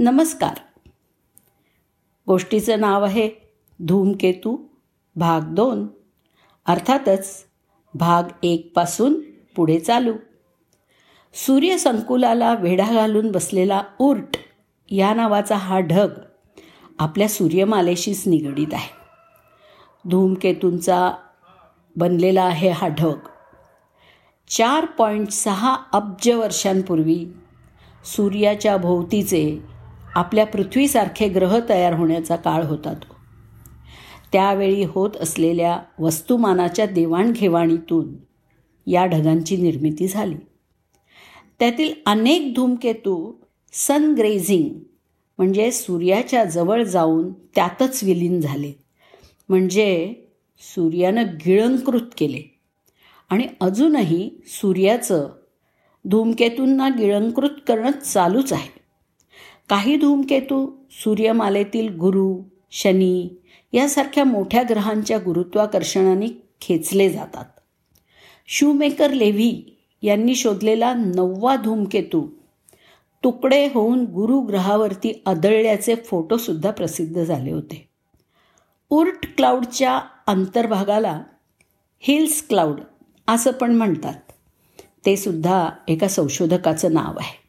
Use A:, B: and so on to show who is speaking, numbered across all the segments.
A: नमस्कार. गोष्टीचं नाव आहे धूमकेतू भाग दोन. अर्थातच भाग एकपासून पुढे चालू. सूर्यसंकुलाला वेढा घालून बसलेला उर्ट या नावाचा हा ढग आपल्या सूर्यमालेशीच निगडीत आहे. धूमकेतूंचा बनलेला आहे हा ढग. चार पॉईंट सहा अब्ज वर्षांपूर्वी सूर्याच्या भोवतीचे आपल्या पृथ्वीसारखे ग्रह तयार होण्याचा काळ होता तो. त्यावेळी होत असलेल्या वस्तुमानाच्या देवाणघेवाणीतून या ढगांची निर्मिती झाली. त्यातील अनेक धूमकेतू सनग्रेझिंग म्हणजे सूर्याच्या जवळ जाऊन त्यातच विलीन झाले. म्हणजे सूर्यानं गिळंकृत केले. आणि अजूनही सूर्याचं धूमकेतूंना गिळंकृत करणं चालूच आहे. काही धूमकेतू सूर्यमालेतील गुरु शनी यासारख्या मोठ्या ग्रहांच्या गुरुत्वाकर्षणाने खेचले जातात. शूमेकर लेव्ही यांनी शोधलेला नववा धूमकेतू तुकडे होऊन गुरुग्रहावरती आदळल्याचे फोटोसुद्धा प्रसिद्ध झाले होते. उर्ट क्लाउडच्या अंतर्भागाला हिल्स क्लाउड असं पण म्हणतात. ते सुद्धा एका संशोधकाचं नाव आहे.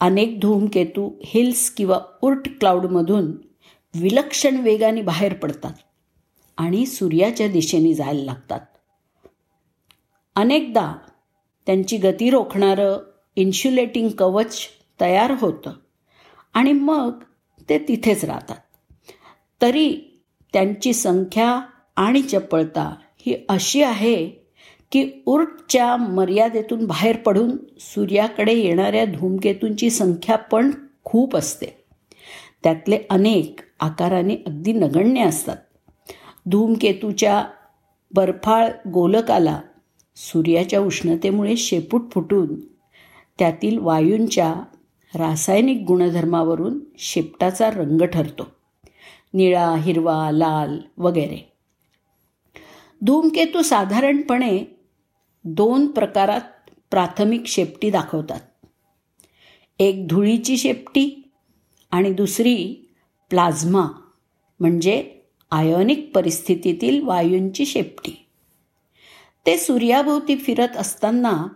A: अनेक धूमकेतू हिल्स किंवा उर्ट क्लाउडमधून विलक्षण वेगाने बाहेर पडतात आणि सूर्याच्या दिशेने जायला लागतात. अनेकदा त्यांची गती रोखणारं इन्शुलेटिंग कवच तयार होतं आणि मग ते तिथेच राहतात. तरी त्यांची संख्या आणि चपळता ही अशी आहे की उर्टच्या मर्यादेतून बाहेर पडून सूर्याकडे येणाऱ्या धूमकेतूंची संख्या पण खूप असते. त्यातले अनेक आकाराने अगदी नगण्य असतात. धूमकेतूच्या बर्फाळ गोलकाला सूर्याच्या उष्णतेमुळे शेपूट फुटून त्यातील वायूंच्या रासायनिक गुणधर्मावरून शेपटाचा रंग ठरतो. निळा हिरवा लाल वगैरे. धूमकेतू साधारणपणे दोन प्रकारात प्राथमिक शेपटी दाखवतात. एक धुळीची शेपटी आणि दुसरी प्लाझ्मा म्हणजे आयोनिक परिस्थितीतील वायूंची शेपटी. ते सूर्याभोवती फिरत असताना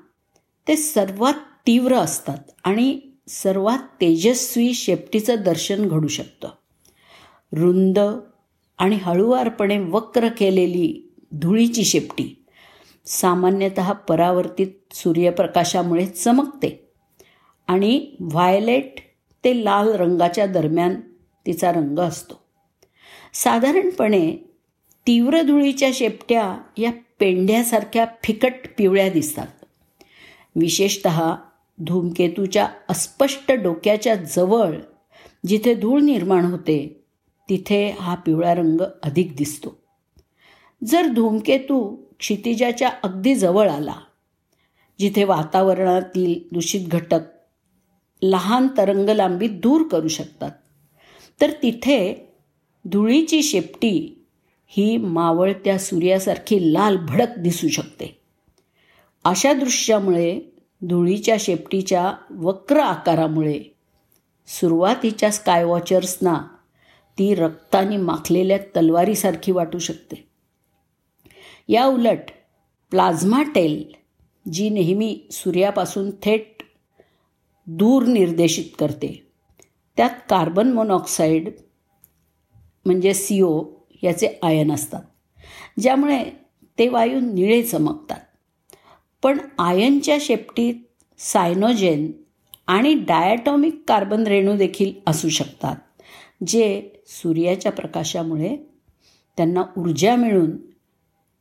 A: ते सर्वात तीव्र असतात आणि सर्वात तेजस्वी शेपटीचं दर्शन घडू शकतं. रुंद आणि हळुवारपणे वक्र केलेली धुळीची शेपटी. सामान्यतः परावर्तित सूर्यप्रकाशामुळे चमकते. आणि व्हायलेट ते लाल रंगाच्या दरम्यान तिचा रंग असतो. साधारणपणे तीव्र धुळीच्या शेपट्या या पेंढ्यासारख्या फिकट पिवळ्या दिसतात. विशेषत धूमकेतूच्या अस्पष्ट डोक्याच्या जवळ जिथे धूळ निर्माण होते तिथे हा पिवळा रंग अधिक दिसतो. जर धूमकेतू क्षितिजाच्या अगदी जवळ आला जिथे वातावरणातील दूषित घटक लहान तरंगलांबी दूर करू शकतात तर तिथे धुळीची शेपटी ही मावळत्या सूर्यासारखी लाल भडक दिसू शकते. अशा दृश्यामुळे धुळीच्या शेपटीच्या वक्र आकारामुळे सुरुवातीच्या स्कायवॉचर्सना ती रक्ताने माखलेल्या तलवारीसारखी वाटू शकते. या उलट प्लाझ्मा टेल जी नेहमी सूर्यापासून थेट दूर निर्देशित करते त्यात कार्बन मोनॉक्साईड म्हणजे सी ओ याचे आयन असतात ज्यामुळे ते वायू निळे चमकतात. पण आयनच्या शेपटीत सायनोजेन आणि डायटॉमिक कार्बन रेणू देखील असू शकतात जे सूर्याच्या प्रकाशामुळे त्यांना ऊर्जा मिळून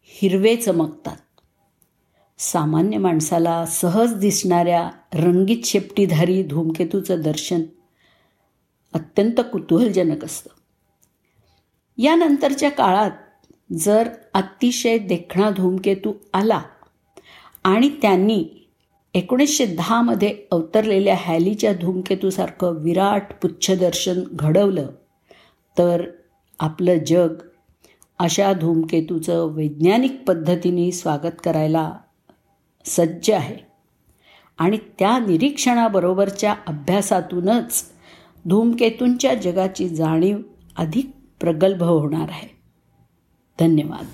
A: हिरवे चमकतात. सामान्य माणसाला सहज दिसणाऱ्या रंगीत शेपटीधारी धूमकेतूचं दर्शन अत्यंत कुतूहलजनक असतं. यानंतरच्या काळात जर अतिशय देखणा धूमकेतू आला आणि त्यांनी एकोणीसशे दहामध्ये अवतरलेल्या हॅलीच्या धूमकेतूसारखं विराट पुच्छदर्शन घडवलं तर आपलं जग अशा धूमकेतूचं वैज्ञानिक पद्धतीने स्वागत करायला सज्ज आहे. आणि त्या निरीक्षणाबरोबरच्या अभ्यासातूनच धूमकेतूंच्या जगाची जाणीव अधिक प्रगल्भ होणार आहे. धन्यवाद.